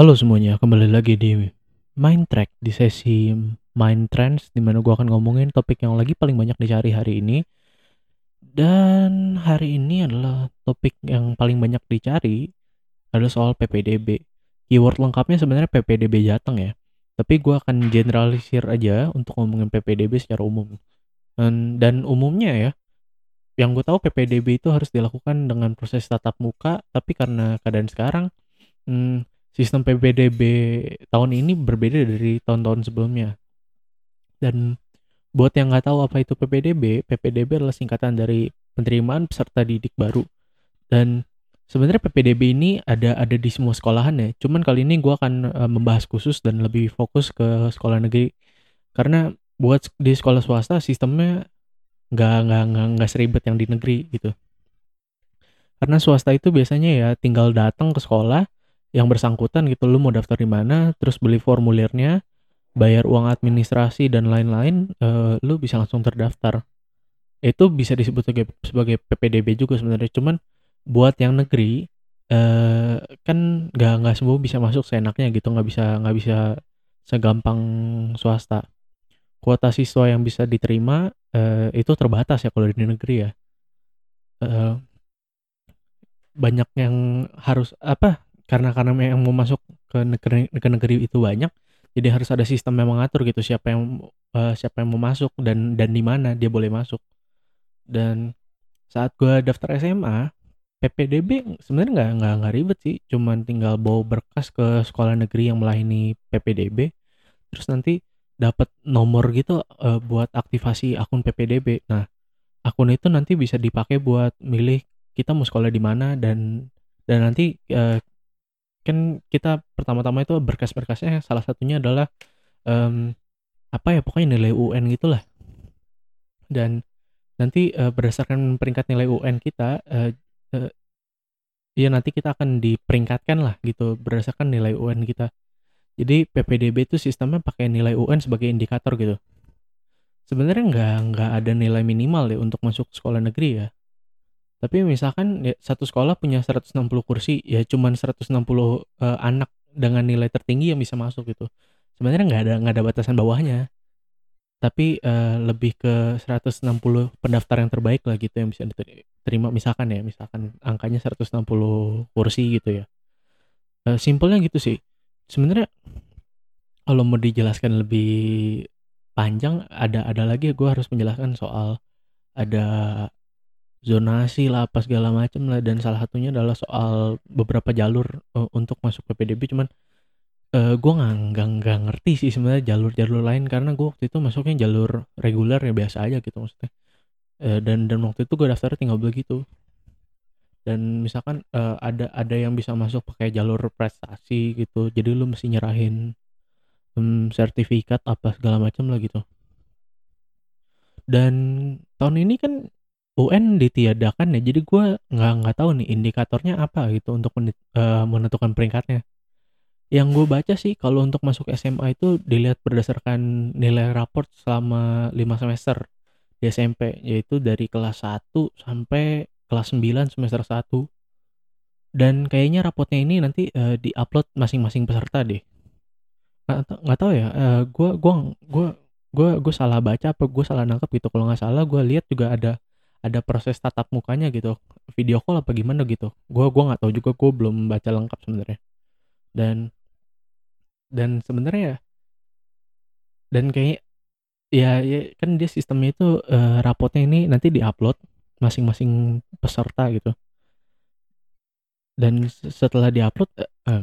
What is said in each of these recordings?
Halo semuanya, kembali lagi di Mind Track di sesi Mind Trends di mana gua akan ngomongin topik yang lagi paling banyak dicari hari ini. Dan hari ini adalah topik yang paling banyak dicari adalah soal PPDB. Keyword lengkapnya sebenarnya PPDB Jateng ya. Tapi gua akan generalisir aja untuk ngomongin PPDB secara umum. Dan, dan umumnya ya, yang gue tahu PPDB itu harus dilakukan dengan proses tatap muka, tapi karena keadaan sekarang, hmm, sistem PPDB tahun ini berbeda dari tahun-tahun sebelumnya. Dan buat yang nggak tahu apa itu PPDB, PPDB adalah singkatan dari penerimaan peserta didik baru. Dan sebenarnya PPDB ini ada ada di semua sekolahan ya. Cuman kali ini gue akan uh, membahas khusus dan lebih fokus ke sekolah negeri. Karena buat di sekolah swasta sistemnya nggak nggak nggak nggak seribet yang di negeri gitu karena swasta itu biasanya ya tinggal datang ke sekolah yang bersangkutan gitu lu mau daftar di mana terus beli formulirnya bayar uang administrasi dan lain-lain uh, lu bisa langsung terdaftar itu bisa disebut sebagai, sebagai PPDB juga sebenarnya cuman buat yang negeri uh, kan nggak nggak semua bisa masuk seenaknya gitu nggak bisa nggak bisa segampang swasta kuota siswa yang bisa diterima uh, itu terbatas ya kalau di negeri ya. Uh, banyak yang harus apa karena karena yang mau masuk ke negeri ke negeri itu banyak jadi harus ada sistem yang mengatur gitu siapa yang uh, siapa yang mau masuk dan dan di mana dia boleh masuk. Dan saat gue daftar SMA PPDB sebenarnya nggak nggak nggak ribet sih. Cuman tinggal bawa berkas ke sekolah negeri yang melayani PPDB terus nanti dapat nomor gitu uh, buat aktivasi akun PPDB. Nah, akun itu nanti bisa dipakai buat milih kita mau sekolah di mana dan dan nanti uh, kan kita pertama-tama itu berkas-berkasnya salah satunya adalah um, apa ya pokoknya nilai UN gitulah. Dan nanti uh, berdasarkan peringkat nilai UN kita uh, uh, ya nanti kita akan diperingkatkan lah gitu berdasarkan nilai UN kita. Jadi PPDB itu sistemnya pakai nilai UN sebagai indikator gitu. Sebenarnya nggak nggak ada nilai minimal deh untuk masuk sekolah negeri ya. Tapi misalkan ya, satu sekolah punya 160 kursi, ya cuman 160 uh, eh, anak dengan nilai tertinggi yang bisa masuk gitu. Sebenarnya nggak ada nggak ada batasan bawahnya. Tapi uh, lebih ke 160 pendaftar yang terbaik lah gitu yang bisa diterima misalkan ya, misalkan angkanya 160 kursi gitu ya. Uh, simpelnya gitu sih sebenarnya kalau mau dijelaskan lebih panjang ada ada lagi gue harus menjelaskan soal ada zonasi lah apa segala macam lah. Dan salah satunya adalah soal beberapa jalur uh, untuk masuk PPDB cuman uh, gue nggak nggak ngerti sih sebenarnya jalur-jalur lain. Karena gue waktu itu masuknya jalur reguler ya biasa aja gitu maksudnya. Uh, dan dan waktu itu gue daftar tinggal begitu dan misalkan uh, ada ada yang bisa masuk pakai jalur prestasi gitu. Jadi lu mesti nyerahin um, sertifikat apa segala macam lah gitu. Dan tahun ini kan UN ditiadakan ya jadi gue nggak nggak tahu nih indikatornya apa gitu untuk uh, menentukan peringkatnya. Yang gue baca sih kalau untuk masuk SMA itu dilihat berdasarkan nilai raport selama 5 semester di SMP yaitu dari kelas 1 sampai kelas 9 semester 1 dan kayaknya rapotnya ini nanti uh, diupload masing-masing peserta deh. Nggak tahu ya uh, gua gua gua gua gua salah baca apa gua salah nangkep gitu. Kalau nggak salah gua lihat juga ada ada proses tatap mukanya gitu video call apa gimana gitu. Gua gua nggak tahu juga gua belum baca lengkap sebenarnya. Dan dan sebenarnya ya dan kayak ya, ya kan dia sistemnya itu uh, rapotnya ini nanti diupload masing-masing peserta gitu. Dan setelah diupload uh, uh,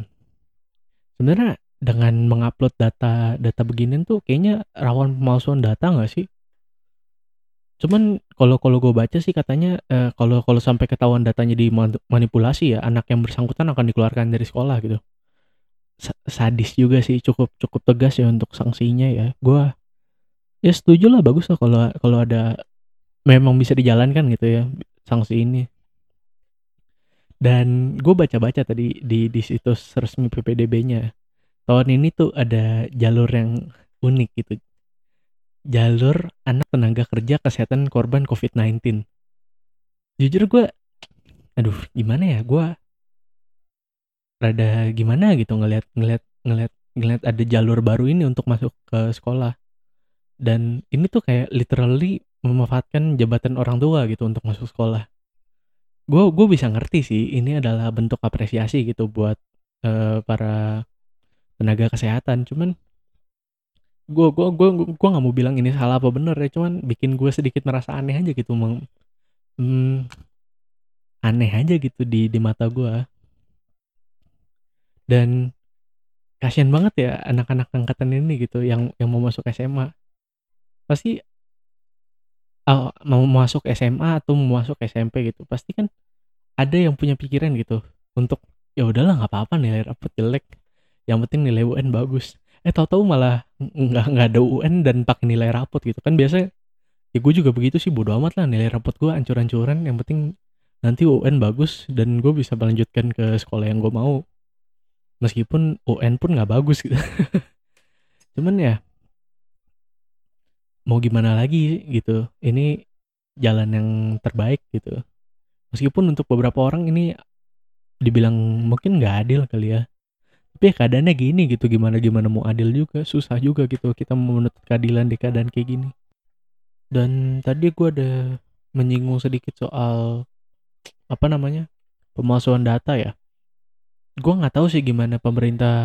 sebenarnya dengan mengupload data data beginian tuh kayaknya rawan pemalsuan data nggak sih cuman kalau kalau gue baca sih katanya uh, kalau kalau sampai ketahuan datanya dimanipulasi ya anak yang bersangkutan akan dikeluarkan dari sekolah gitu. Sadis juga sih cukup cukup tegas ya untuk sanksinya ya. Gue ya setuju lah bagus lah kalau kalau ada memang bisa dijalankan gitu ya sanksi ini. Dan gue baca-baca tadi di di situs resmi PPDB-nya tahun ini tuh ada jalur yang unik gitu jalur anak tenaga kerja kesehatan korban COVID-19 jujur gue aduh gimana ya gue rada gimana gitu ngelihat ngelihat ngelihat ngelihat ada jalur baru ini untuk masuk ke sekolah. Dan ini tuh kayak literally memanfaatkan jabatan orang tua gitu untuk masuk sekolah. Gue gue bisa ngerti sih ini adalah bentuk apresiasi gitu buat uh, para tenaga kesehatan. Cuman gue gue gue gue nggak mau bilang ini salah apa bener ya cuman bikin gue sedikit merasa aneh aja gitu meng, hmm, aneh aja gitu di di mata gue dan kasihan banget ya anak-anak angkatan ini gitu yang yang mau masuk SMA pasti oh, mau masuk SMA atau mau masuk SMP gitu pasti kan ada yang punya pikiran gitu untuk ya udahlah nggak apa-apa nilai rapot jelek. Yang penting nilai UN bagus eh tahu-tahu malah nggak nggak ada UN dan pakai nilai rapot gitu. Kan biasa ya gue juga begitu sih bodo amat lah nilai rapot gue ancur-ancuran yang penting nanti UN bagus dan gue bisa melanjutkan ke sekolah yang gue mau. Meskipun UN pun nggak bagus gitu. Cuman ya mau gimana lagi gitu. Ini jalan yang terbaik gitu. Meskipun untuk beberapa orang ini dibilang mungkin nggak adil kali ya tapi ya keadaannya gini gitu gimana gimana mau adil juga susah juga gitu kita menuntut keadilan di keadaan kayak gini. Dan tadi gue ada menyinggung sedikit soal apa namanya pemalsuan data ya. Gue nggak tahu sih gimana pemerintah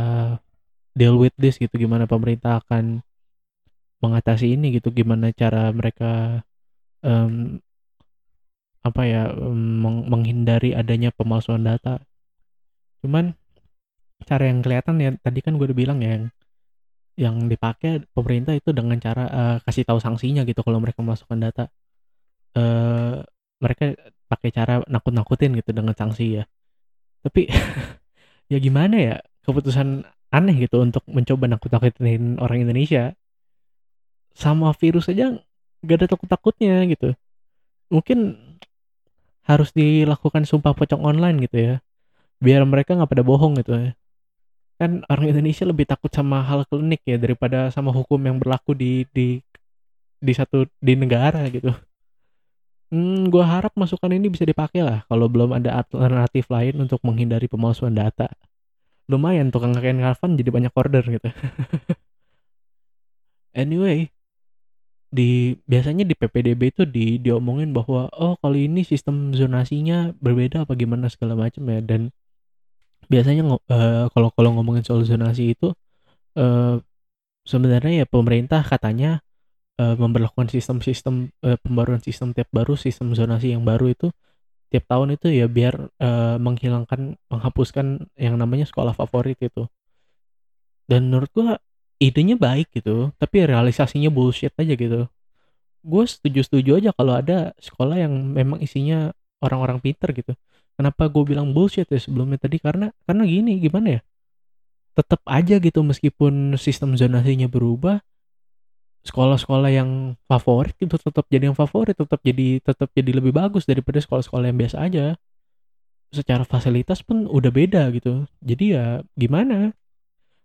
deal with this gitu gimana pemerintah akan mengatasi ini gitu gimana cara mereka um, apa ya um, menghindari adanya pemalsuan data. Cuman cara yang kelihatan ya tadi kan gue udah bilang ya yang yang dipakai pemerintah itu dengan cara uh, kasih tahu sanksinya gitu kalau mereka memasukkan data. Uh, mereka pakai cara nakut-nakutin gitu dengan sanksi ya. Tapi ya gimana ya keputusan aneh gitu untuk mencoba nakut-nakutin orang Indonesia. Sama virus aja gak ada takut-takutnya gitu. Mungkin harus dilakukan sumpah pocong online gitu ya biar mereka nggak pada bohong gitu ya kan orang Indonesia lebih takut sama hal klinik ya daripada sama hukum yang berlaku di di di satu di negara gitu Hmm, gua harap masukan ini bisa dipakai lah kalau belum ada alternatif lain untuk menghindari pemalsuan data. Lumayan tukang kain kafan jadi banyak order gitu. anyway, di biasanya di PPDB itu di diomongin bahwa oh kali ini sistem zonasinya berbeda apa gimana segala macam ya dan biasanya uh, kalau kalau ngomongin soal zonasi itu uh, sebenarnya ya pemerintah katanya uh, memperlakukan sistem-sistem uh, pembaruan sistem tiap baru sistem zonasi yang baru itu tiap tahun itu ya biar uh, menghilangkan menghapuskan yang namanya sekolah favorit itu. Dan menurut gua idenya baik gitu tapi realisasinya bullshit aja gitu. Gue setuju-setuju aja kalau ada sekolah yang memang isinya orang-orang pinter gitu kenapa gue bilang bullshit ya sebelumnya tadi? Karena karena gini gimana ya? Tetap aja gitu meskipun sistem zonasinya berubah sekolah-sekolah yang favorit itu tetap jadi yang favorit tetap jadi tetap jadi lebih bagus daripada sekolah-sekolah yang biasa aja. Secara fasilitas pun udah beda gitu. Jadi ya gimana?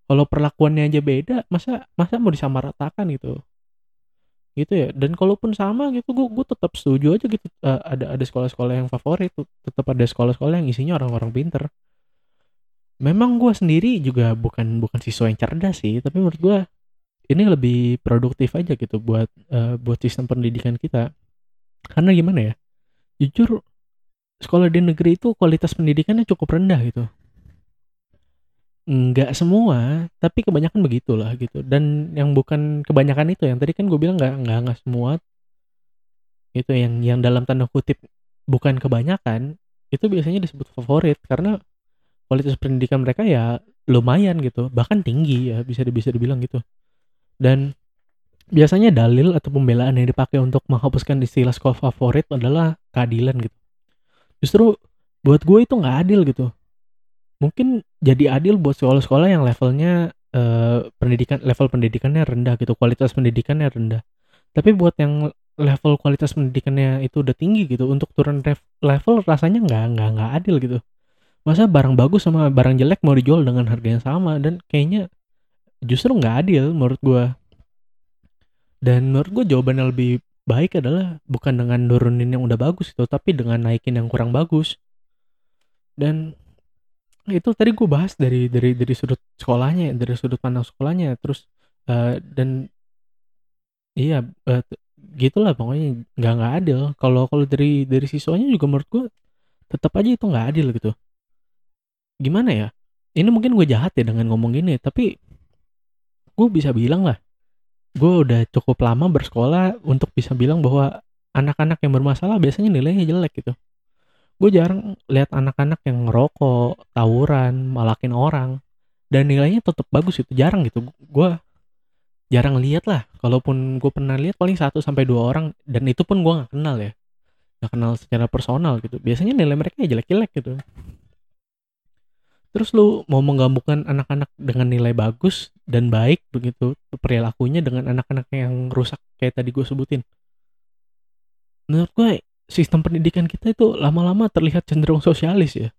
Kalau perlakuannya aja beda masa masa mau disamaratakan gitu gitu ya. Dan kalaupun sama gitu gue gue tetap setuju aja gitu uh, ada ada sekolah-sekolah yang favorit tetap ada sekolah-sekolah yang isinya orang-orang pinter. Memang gue sendiri juga bukan bukan siswa yang cerdas sih tapi menurut gue ini lebih produktif aja gitu buat uh, buat sistem pendidikan kita. Karena gimana ya? Jujur sekolah di negeri itu kualitas pendidikannya cukup rendah gitu nggak semua tapi kebanyakan begitulah gitu dan yang bukan kebanyakan itu yang tadi kan gue bilang nggak nggak nggak semua itu yang yang dalam tanda kutip bukan kebanyakan itu biasanya disebut favorit karena kualitas pendidikan mereka ya lumayan gitu bahkan tinggi ya bisa bisa dibilang gitu dan biasanya dalil atau pembelaan yang dipakai untuk menghapuskan istilah sekolah favorit adalah keadilan gitu. Justru buat gue itu nggak adil gitu. Mungkin jadi adil buat sekolah-sekolah yang levelnya uh, pendidikan level pendidikannya rendah gitu, kualitas pendidikannya rendah. Tapi buat yang level kualitas pendidikannya itu udah tinggi gitu, untuk turun level rasanya nggak nggak nggak adil gitu. Masa barang bagus sama barang jelek mau dijual dengan harga yang sama dan kayaknya justru nggak adil menurut gue dan menurut gue jawaban yang lebih baik adalah bukan dengan nurunin yang udah bagus itu tapi dengan naikin yang kurang bagus dan itu tadi gue bahas dari dari dari sudut sekolahnya dari sudut pandang sekolahnya terus uh, dan iya uh, gitulah pokoknya nggak nggak adil. Kalau kalau dari dari siswanya juga menurut gue tetap aja itu nggak adil gitu. Gimana ya? Ini mungkin gue jahat ya dengan ngomong gini tapi gue bisa bilang lah gue udah cukup lama bersekolah untuk bisa bilang bahwa anak-anak yang bermasalah biasanya nilainya jelek gitu gue jarang lihat anak-anak yang ngerokok, tawuran, malakin orang dan nilainya tetap bagus itu jarang gitu. Gue jarang lihat lah. Kalaupun gue pernah lihat paling satu sampai dua orang dan itu pun gue nggak kenal ya, nggak kenal secara personal gitu. Biasanya nilai mereka ya jelek-jelek gitu. Terus lu mau menggabungkan anak-anak dengan nilai bagus dan baik begitu perilakunya dengan anak-anak yang rusak kayak tadi gue sebutin. Menurut gue sistem pendidikan kita itu lama-lama terlihat cenderung sosialis ya.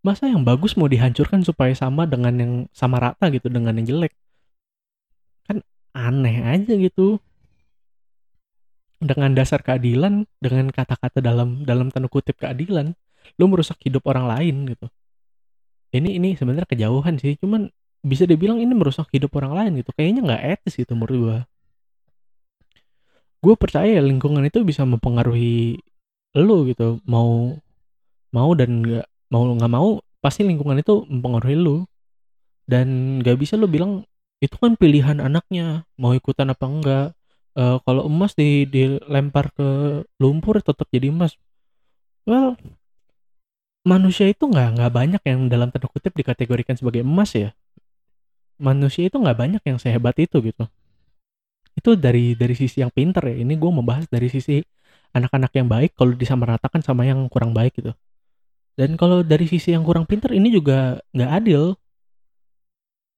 Masa yang bagus mau dihancurkan supaya sama dengan yang sama rata gitu dengan yang jelek? Kan aneh aja gitu. Dengan dasar keadilan, dengan kata-kata dalam dalam tanda kutip keadilan, lu merusak hidup orang lain gitu. Ini ini sebenarnya kejauhan sih, cuman bisa dibilang ini merusak hidup orang lain gitu. Kayaknya nggak etis gitu menurut gua gue percaya lingkungan itu bisa mempengaruhi lo gitu. Mau mau dan nggak mau nggak mau pasti lingkungan itu mempengaruhi lo. Dan nggak bisa lo bilang itu kan pilihan anaknya mau ikutan apa enggak. Uh, kalau emas di dilempar ke lumpur tetap jadi emas. Well manusia itu nggak nggak banyak yang dalam tanda kutip dikategorikan sebagai emas ya. Manusia itu nggak banyak yang sehebat itu gitu itu dari dari sisi yang pinter ya. Ini gue membahas dari sisi anak-anak yang baik kalau disamaratakan sama yang kurang baik gitu. Dan kalau dari sisi yang kurang pinter ini juga nggak adil.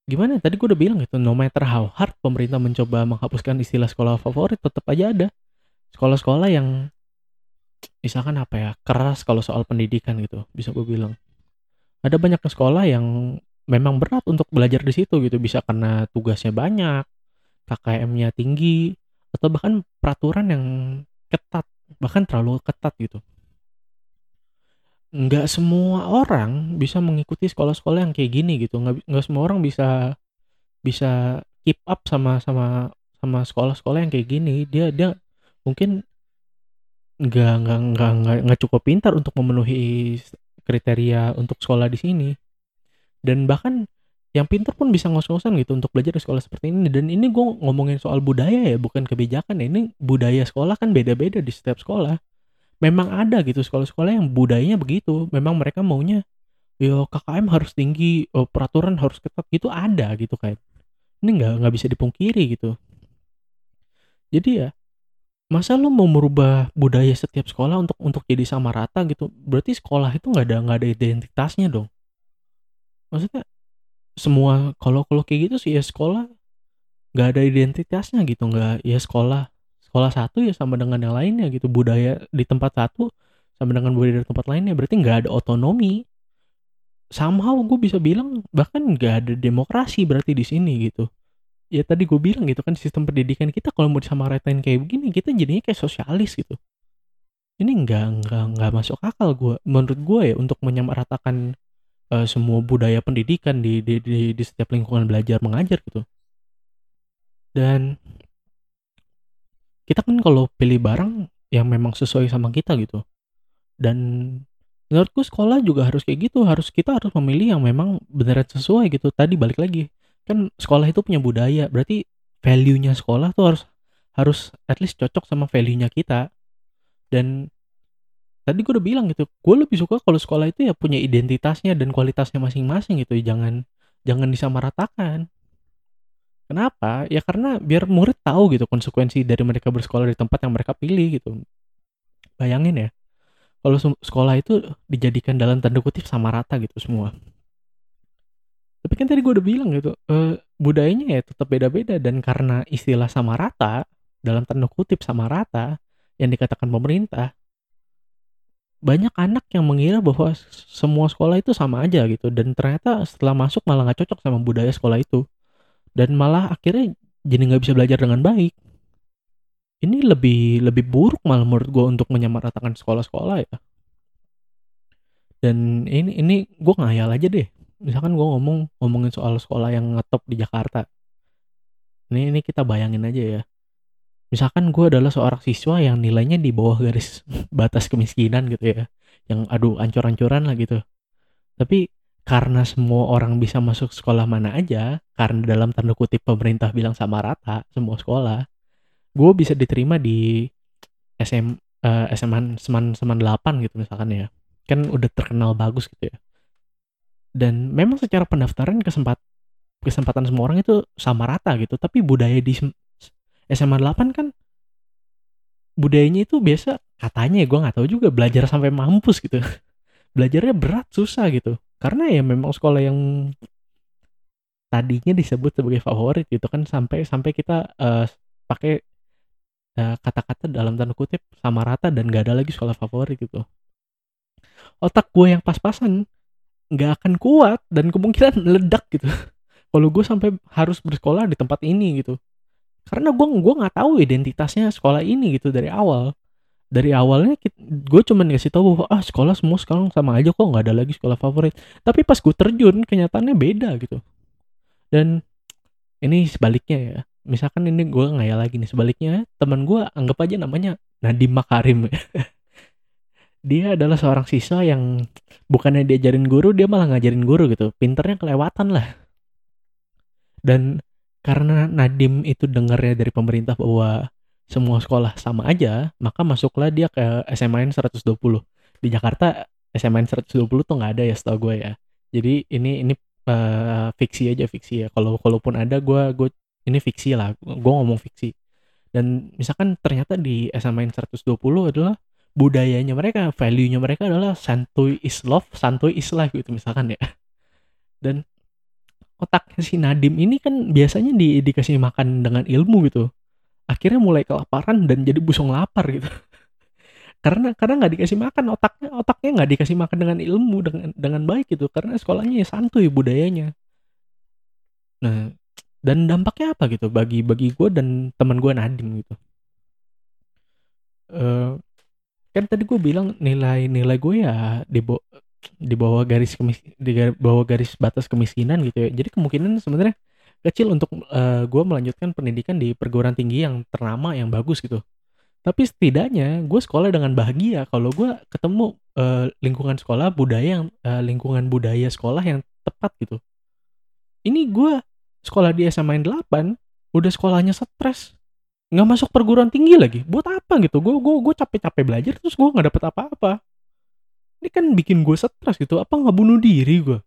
Gimana tadi gue udah bilang gitu no matter how hard pemerintah mencoba menghapuskan istilah sekolah favorit tetap aja ada. Sekolah-sekolah yang misalkan apa ya keras kalau soal pendidikan gitu bisa gue bilang. Ada banyak sekolah yang memang berat untuk belajar di situ gitu bisa karena tugasnya banyak KKM-nya tinggi atau bahkan peraturan yang ketat bahkan terlalu ketat gitu. Nggak semua orang bisa mengikuti sekolah-sekolah yang kayak gini gitu. Nggak nggak semua orang bisa bisa keep up sama sama sama sekolah-sekolah yang kayak gini. Dia dia mungkin nggak nggak nggak nggak cukup pintar untuk memenuhi kriteria untuk sekolah di sini. Dan bahkan yang pintar pun bisa ngos-ngosan gitu untuk belajar di sekolah seperti ini. Dan ini gue ngomongin soal budaya ya bukan kebijakan ya. Ini budaya sekolah kan beda-beda di setiap sekolah. Memang ada gitu sekolah-sekolah yang budayanya begitu. Memang mereka maunya yo KKM harus tinggi oh, peraturan harus ketat. Gitu ada gitu kan. Ini nggak nggak bisa dipungkiri gitu. Jadi ya masa lo mau merubah budaya setiap sekolah untuk untuk jadi sama rata gitu? Berarti sekolah itu nggak ada nggak ada identitasnya dong. Maksudnya semua kalau kalau kayak gitu sih ya sekolah nggak ada identitasnya gitu nggak ya sekolah sekolah satu ya sama dengan yang lainnya gitu budaya di tempat satu sama dengan budaya di tempat lainnya berarti nggak ada otonomi. Somehow gue bisa bilang bahkan nggak ada demokrasi berarti di sini gitu. Ya tadi gue bilang gitu kan sistem pendidikan kita kalau mau disamaratain kayak begini kita jadinya kayak sosialis gitu. Ini nggak nggak nggak masuk akal gue menurut gue ya untuk menyamaratakan uh, semua budaya pendidikan di, di di di setiap lingkungan belajar mengajar gitu. Dan kita kan kalau pilih barang yang memang sesuai sama kita gitu. Dan menurutku sekolah juga harus kayak gitu harus kita harus memilih yang memang beneran sesuai gitu. Tadi balik lagi kan sekolah itu punya budaya berarti value-nya sekolah tuh harus harus at least cocok sama value-nya kita. Dan tadi gue udah bilang gitu gue lebih suka kalau sekolah itu ya punya identitasnya dan kualitasnya masing-masing gitu jangan jangan disamaratakan. Kenapa? Ya karena biar murid tahu gitu konsekuensi dari mereka bersekolah di tempat yang mereka pilih gitu. Bayangin ya kalau sekolah itu dijadikan dalam tanda kutip sama rata gitu semua. Tapi kan tadi gue udah bilang gitu eh, budayanya ya tetap beda-beda dan karena istilah sama rata dalam tanda kutip sama rata yang dikatakan pemerintah banyak anak yang mengira bahwa semua sekolah itu sama aja gitu. Dan ternyata setelah masuk malah nggak cocok sama budaya sekolah itu. Dan malah akhirnya jadi nggak bisa belajar dengan baik. Ini lebih lebih buruk malah menurut gue untuk menyamaratakan sekolah-sekolah ya. Dan ini ini gue ngayal aja deh. Misalkan gue ngomong ngomongin soal sekolah yang ngetop di Jakarta. Ini ini kita bayangin aja ya misalkan gue adalah seorang siswa yang nilainya di bawah garis batas kemiskinan gitu ya yang aduh ancur-ancuran lah gitu. Tapi karena semua orang bisa masuk sekolah mana aja karena dalam tanda kutip pemerintah bilang sama rata semua sekolah gue bisa diterima di SM uh, SMA seman seman 8 gitu misalkan ya. Kan udah terkenal bagus gitu ya. Dan memang secara pendaftaran kesempat kesempatan semua orang itu sama rata gitu tapi budaya di SMA 8 kan budayanya itu biasa katanya ya gue nggak tahu juga belajar sampai mampus gitu. Belajarnya berat susah gitu. Karena ya memang sekolah yang tadinya disebut sebagai favorit gitu kan sampai sampai kita uh, pakai kata kata-kata dalam tanda kutip sama rata dan gak ada lagi sekolah favorit gitu. Otak gue yang pas-pasan nggak akan kuat dan kemungkinan meledak gitu. Kalau gue sampai harus bersekolah di tempat ini gitu karena gue gue nggak tahu identitasnya sekolah ini gitu dari awal. Dari awalnya gue cuma ngasih tahu bahwa ah sekolah semua sekarang sama aja kok nggak ada lagi sekolah favorit. Tapi pas gue terjun kenyataannya beda gitu. Dan ini sebaliknya ya. Misalkan ini gue nggak ya lagi nih sebaliknya teman gue anggap aja namanya Nadim Makarim. Dia adalah seorang siswa yang bukannya diajarin guru dia malah ngajarin guru gitu. Pinternya kelewatan lah. Dan karena Nadim itu dengarnya dari pemerintah bahwa semua sekolah sama aja, maka masuklah dia ke SMAN 120. Di Jakarta SMAN 120 tuh nggak ada ya setahu gue ya. Jadi ini ini uh, fiksi aja fiksi ya. Kalau kalaupun ada gue gue ini fiksi lah. Gue ngomong fiksi. Dan misalkan ternyata di SMAN 120 adalah budayanya mereka, value-nya mereka adalah santuy is love, santuy is life gitu misalkan ya. Dan otaknya si Nadim ini kan biasanya di, dikasih makan dengan ilmu gitu. Akhirnya mulai kelaparan dan jadi busung lapar gitu. Karena karena nggak dikasih makan otaknya otaknya nggak dikasih makan dengan ilmu dengan dengan baik gitu. Karena sekolahnya ya santuy budayanya. Nah dan dampaknya apa gitu bagi bagi gue dan teman gue Nadim gitu? Uh, kan tadi gue bilang nilai nilai gue ya di di bawah garis kemis di bawah garis batas kemiskinan gitu ya. Jadi kemungkinan sebenarnya kecil untuk uh, gue melanjutkan pendidikan di perguruan tinggi yang ternama yang bagus gitu. Tapi setidaknya gue sekolah dengan bahagia. Kalau gue ketemu uh, lingkungan sekolah budaya yang uh, lingkungan budaya sekolah yang tepat gitu. Ini gue sekolah di SMA 8 udah sekolahnya stres. Nggak masuk perguruan tinggi lagi. Buat apa gitu? Gue gue gue capek-capek belajar terus gue nggak dapet apa-apa ini kan bikin gue stres gitu apa nggak bunuh diri gue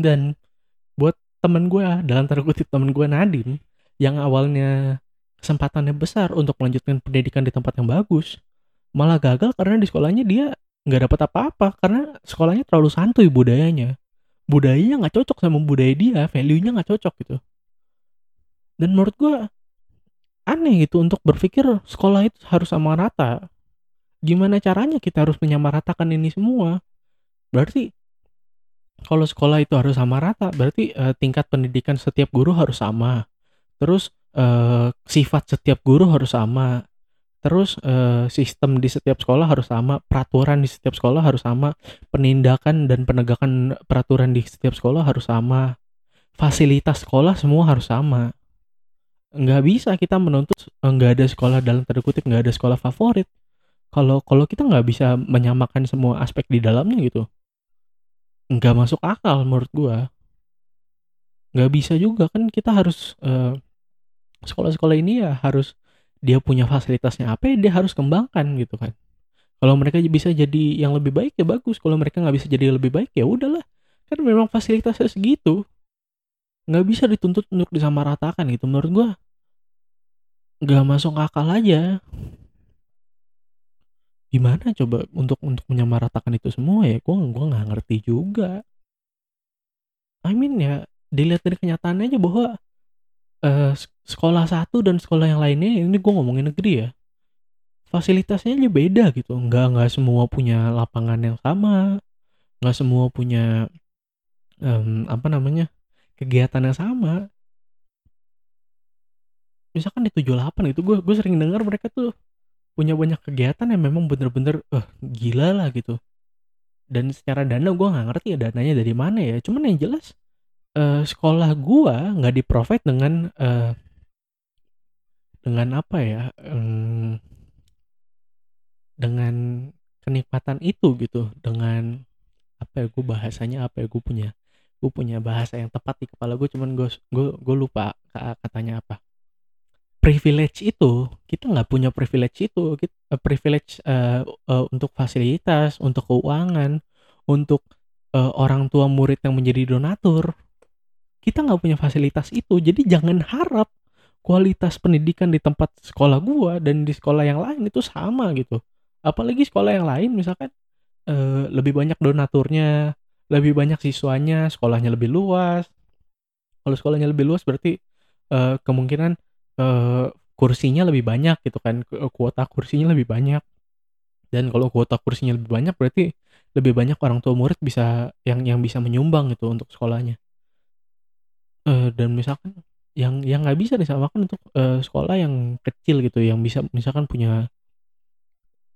dan buat temen gue dalam tanda kutip temen gue Nadim yang awalnya kesempatannya besar untuk melanjutkan pendidikan di tempat yang bagus malah gagal karena di sekolahnya dia nggak dapat apa-apa karena sekolahnya terlalu santuy budayanya. Budayanya nggak cocok sama budaya dia value-nya nggak cocok gitu. Dan menurut gue aneh gitu untuk berpikir sekolah itu harus sama rata gimana caranya kita harus menyamaratakan ini semua? Berarti kalau sekolah itu harus sama rata berarti uh, tingkat pendidikan setiap guru harus sama. Terus uh, sifat setiap guru harus sama. Terus uh, sistem di setiap sekolah harus sama peraturan di setiap sekolah harus sama penindakan dan penegakan peraturan di setiap sekolah harus sama fasilitas sekolah semua harus sama. Nggak bisa kita menuntut nggak ada sekolah dalam tanda kutip nggak ada sekolah favorit kalau kalau kita nggak bisa menyamakan semua aspek di dalamnya gitu nggak masuk akal menurut gua. Nggak bisa juga kan kita harus sekolah sekolah-sekolah ini ya harus dia punya fasilitasnya apa ya dia harus kembangkan gitu kan. Kalau mereka bisa jadi yang lebih baik ya bagus kalau mereka nggak bisa jadi lebih baik ya udahlah kan memang fasilitasnya segitu. Nggak bisa dituntut untuk disamaratakan gitu menurut gua. Nggak masuk akal aja gimana coba untuk untuk menyamaratakan itu semua ya? Gue gue nggak ngerti juga. I mean ya dilihat dari kenyataannya aja bahwa uh, sekolah satu dan sekolah yang lainnya ini gue ngomongin negeri ya fasilitasnya aja beda gitu. Nggak nggak semua punya lapangan yang sama nggak semua punya um, apa namanya kegiatan yang sama. Misalkan di 78 itu gue gue sering dengar mereka tuh punya banyak kegiatan yang memang bener-bener uh, gila lah gitu. Dan secara dana gue nggak ngerti ya dananya dari mana ya. Cuman yang jelas uh, sekolah gue nggak di provide dengan uh, dengan apa ya um, dengan kenikmatan itu gitu. Dengan apa ya gue bahasanya apa ya gue punya gue punya bahasa yang tepat di kepala gue cuman gue gue lupa katanya apa privilege itu kita nggak punya privilege itu kita, uh, privilege uh, uh, untuk fasilitas untuk keuangan untuk uh, orang tua murid yang menjadi donatur. Kita nggak punya fasilitas itu. Jadi jangan harap kualitas pendidikan di tempat sekolah gua dan di sekolah yang lain itu sama gitu. Apalagi sekolah yang lain misalkan uh, lebih banyak donaturnya lebih banyak siswanya sekolahnya lebih luas. Kalau sekolahnya lebih luas berarti uh, kemungkinan uh, kursinya lebih banyak gitu kan kuota kursinya lebih banyak. Dan kalau kuota kursinya lebih banyak berarti lebih banyak orang tua murid bisa yang yang bisa menyumbang gitu untuk sekolahnya. Uh, dan misalkan yang yang nggak bisa disamakan untuk uh, sekolah yang kecil gitu yang bisa misalkan punya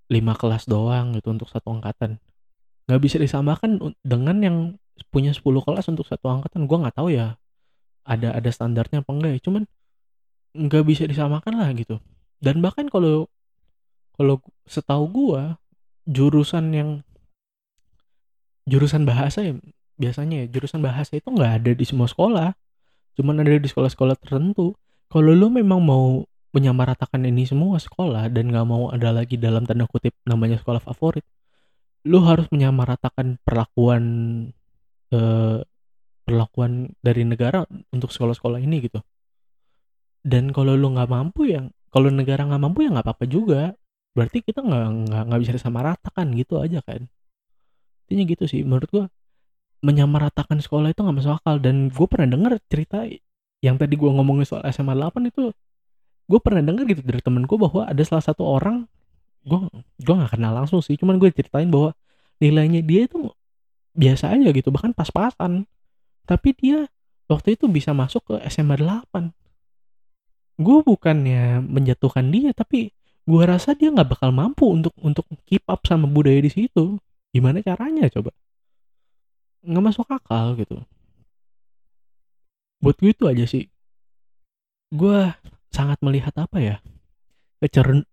lima kelas doang gitu untuk satu angkatan. Nggak bisa disamakan dengan yang punya 10 kelas untuk satu angkatan. Gue nggak tahu ya ada ada standarnya apa enggak ya. Cuman nggak bisa disamakan lah gitu. Dan bahkan kalau kalau setahu gue jurusan yang jurusan bahasa ya biasanya ya jurusan bahasa itu nggak ada di semua sekolah. Cuman ada di sekolah-sekolah tertentu. Kalau lu memang mau menyamaratakan ini semua sekolah dan nggak mau ada lagi dalam tanda kutip namanya sekolah favorit lu harus menyamaratakan perlakuan eh, perlakuan dari negara untuk sekolah-sekolah ini gitu dan kalau lu nggak mampu ya kalau negara nggak mampu ya nggak apa-apa juga. Berarti kita nggak nggak nggak bisa disamaratakan gitu aja kan. Intinya gitu sih menurut gua menyamaratakan sekolah itu nggak masuk akal. Dan gue pernah dengar cerita yang tadi gue ngomongin soal SMA 8 itu gue pernah dengar gitu dari temen gue bahwa ada salah satu orang gue gue nggak kenal langsung sih cuman gue ceritain bahwa nilainya dia itu biasa aja gitu bahkan pas-pasan. Tapi dia waktu itu bisa masuk ke SMA 8 gue bukannya menjatuhkan dia tapi gue rasa dia nggak bakal mampu untuk untuk keep up sama budaya di situ. Gimana caranya coba? Nggak masuk akal gitu. Buat gue itu aja sih. Gue sangat melihat apa ya?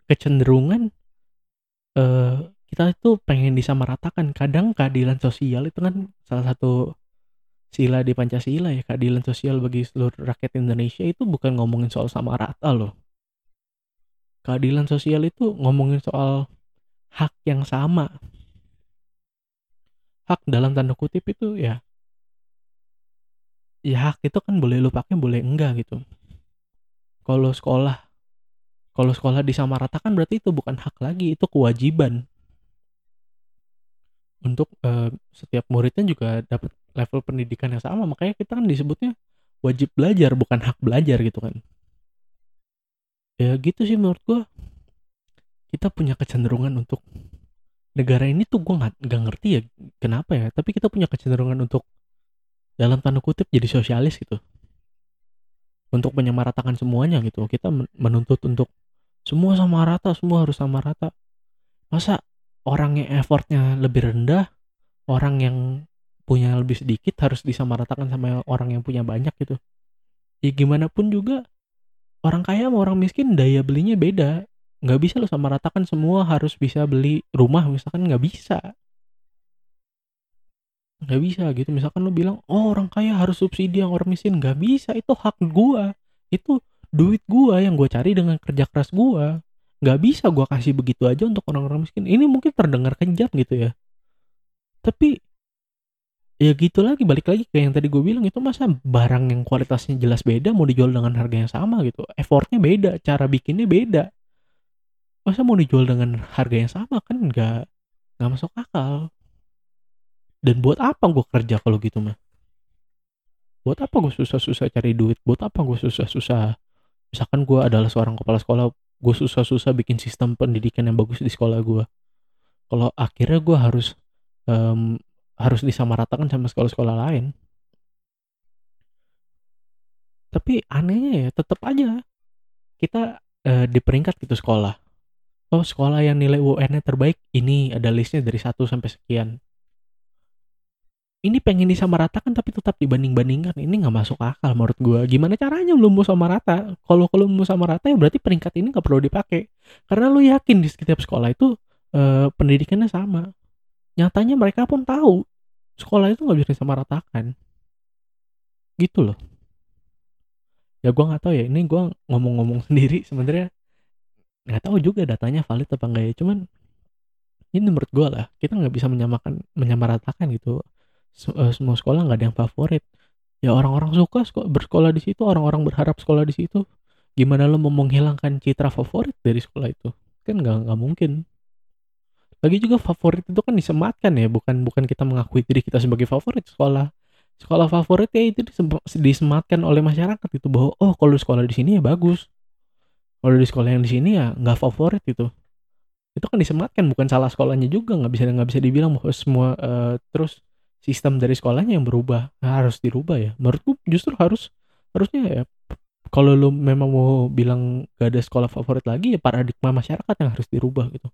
Kecenderungan uh, kita itu pengen disamaratakan. Kadang keadilan sosial itu kan salah satu sila di Pancasila ya keadilan sosial bagi seluruh rakyat Indonesia itu bukan ngomongin soal sama rata loh. Keadilan sosial itu ngomongin soal hak yang sama. Hak dalam tanda kutip itu ya ya hak itu kan boleh lu pakai boleh enggak gitu. Kalau sekolah kalau sekolah disamaratakan berarti itu bukan hak lagi itu kewajiban. Untuk uh, setiap muridnya juga dapat level pendidikan yang sama makanya kita kan disebutnya wajib belajar bukan hak belajar gitu kan. Ya gitu sih menurut gua. Kita punya kecenderungan untuk negara ini tuh gue nggak ngerti ya kenapa ya tapi kita punya kecenderungan untuk dalam tanda kutip jadi sosialis gitu. Untuk menyamaratakan semuanya gitu. Kita menuntut untuk semua sama rata semua harus sama rata. Masa orang yang effortnya lebih rendah orang yang punya lebih sedikit harus disamaratakan sama orang yang punya banyak gitu. Ya gimana pun juga orang kaya sama orang miskin daya belinya beda. Nggak bisa lo sama ratakan semua harus bisa beli rumah misalkan nggak bisa. Nggak bisa gitu. Misalkan lo bilang oh orang kaya harus subsidi yang orang miskin. Nggak bisa. Itu hak gua. Itu duit gua yang gua cari dengan kerja keras gua. Nggak bisa gua kasih begitu aja untuk orang-orang miskin. Ini mungkin terdengar kejam gitu ya. Tapi ya gitu lagi balik lagi ke yang tadi gue bilang itu masa barang yang kualitasnya jelas beda mau dijual dengan harga yang sama gitu. Effortnya beda cara bikinnya beda. Masa mau dijual dengan harga yang sama kan nggak nggak masuk akal. Dan buat apa gue kerja kalau gitu mah? Buat apa gue susah-susah cari duit? Buat apa gue susah-susah? Misalkan gue adalah seorang kepala sekolah gue susah-susah bikin sistem pendidikan yang bagus di sekolah gue kalau akhirnya gue harus um, harus disamaratakan sama sekolah-sekolah lain. Tapi anehnya ya tetap aja kita uh, di peringkat gitu sekolah. Oh sekolah yang nilai UN-nya terbaik ini ada listnya dari satu sampai sekian. Ini pengen disamaratakan tapi tetap dibanding-bandingkan ini nggak masuk akal menurut gue gimana caranya lu mau sama rata kalau kalau mau sama rata ya berarti peringkat ini nggak perlu dipakai. Karena lu yakin di setiap sekolah itu uh, pendidikannya sama. Nyatanya mereka pun tahu sekolah itu nggak bisa disamaratakan. Gitu loh. Ya gue nggak tahu ya ini gue ngomong-ngomong sendiri sebenarnya nggak tahu juga datanya valid apa enggak ya cuman ini menurut gue lah kita nggak bisa menyamakan menyamaratakan gitu. Eh, semua sekolah nggak ada yang favorit. Ya orang-orang suka bersekolah di situ orang-orang berharap sekolah di situ. Gimana lo mau menghilangkan citra favorit dari sekolah itu? Kan nggak nggak mungkin lagi juga favorit itu kan disematkan ya bukan bukan kita mengakui diri kita sebagai favorit sekolah. Sekolah favorit ya itu disematkan oleh masyarakat itu bahwa oh kalau sekolah di sini ya bagus. Kalau di sekolah yang di sini ya nggak favorit itu itu kan disematkan bukan salah sekolahnya juga nggak bisa nggak bisa dibilang bahwa semua uh, terus sistem dari sekolahnya yang berubah. Nah, harus dirubah ya. Menurutku justru harus harusnya ya kalau lu memang mau bilang gak ada sekolah favorit lagi ya paradigma masyarakat yang harus dirubah gitu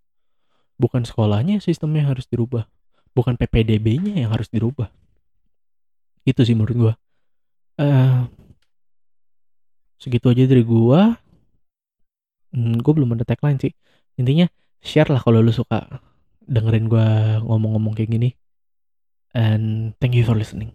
bukan sekolahnya sistemnya harus dirubah. Bukan PPDB-nya yang harus dirubah. Itu sih menurut gua. Uh, segitu aja dari gua. Hmm, gua belum ada tagline sih. Intinya share lah kalau lu suka dengerin gua ngomong-ngomong kayak gini. And thank you for listening.